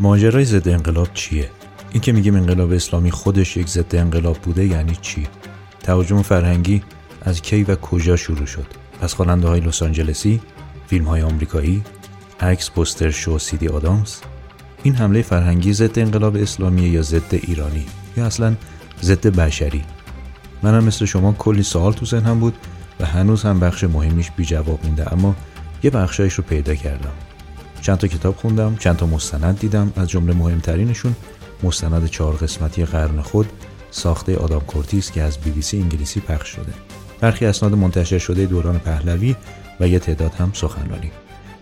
ماجرای ضد انقلاب چیه؟ این که میگیم انقلاب اسلامی خودش یک ضد انقلاب بوده یعنی چی؟ تهاجم فرهنگی از کی و کجا شروع شد؟ پس خواننده های لس آنجلسی، فیلم های آمریکایی، عکس پوستر شو سیدی آدامز این حمله فرهنگی ضد انقلاب اسلامی یا ضد ایرانی یا اصلا ضد بشری منم مثل شما کلی سوال تو ذهنم بود و هنوز هم بخش مهمیش بی جواب مونده اما یه بخشایش رو پیدا کردم چند تا کتاب خوندم چند تا مستند دیدم. از جمله مهمترینشون مستند چهار قسمتی قرن خود ساخته آدام کورتیس که از بی بی سی انگلیسی پخش شده. برخی اسناد منتشر شده دوران پهلوی و یه تعداد هم سخنرانی.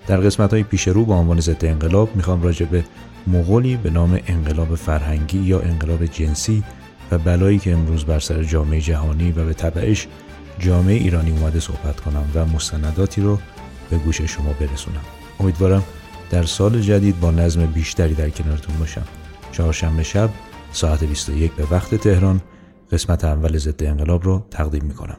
در قسمت های پیش رو با عنوان ضد انقلاب می‌خوام راجع به مغولی به نام انقلاب فرهنگی یا انقلاب جنسی و بلایی که امروز بر سر جامعه جهانی و به تبعش جامعه ایرانی اومده صحبت کنم و مستنداتی رو به گوش شما برسونم. امیدوارم در سال جدید با نظم بیشتری در کنارتون باشم. چهارشنبه شب ساعت 21 به وقت تهران قسمت اول ضد انقلاب رو تقدیم می‌کنم.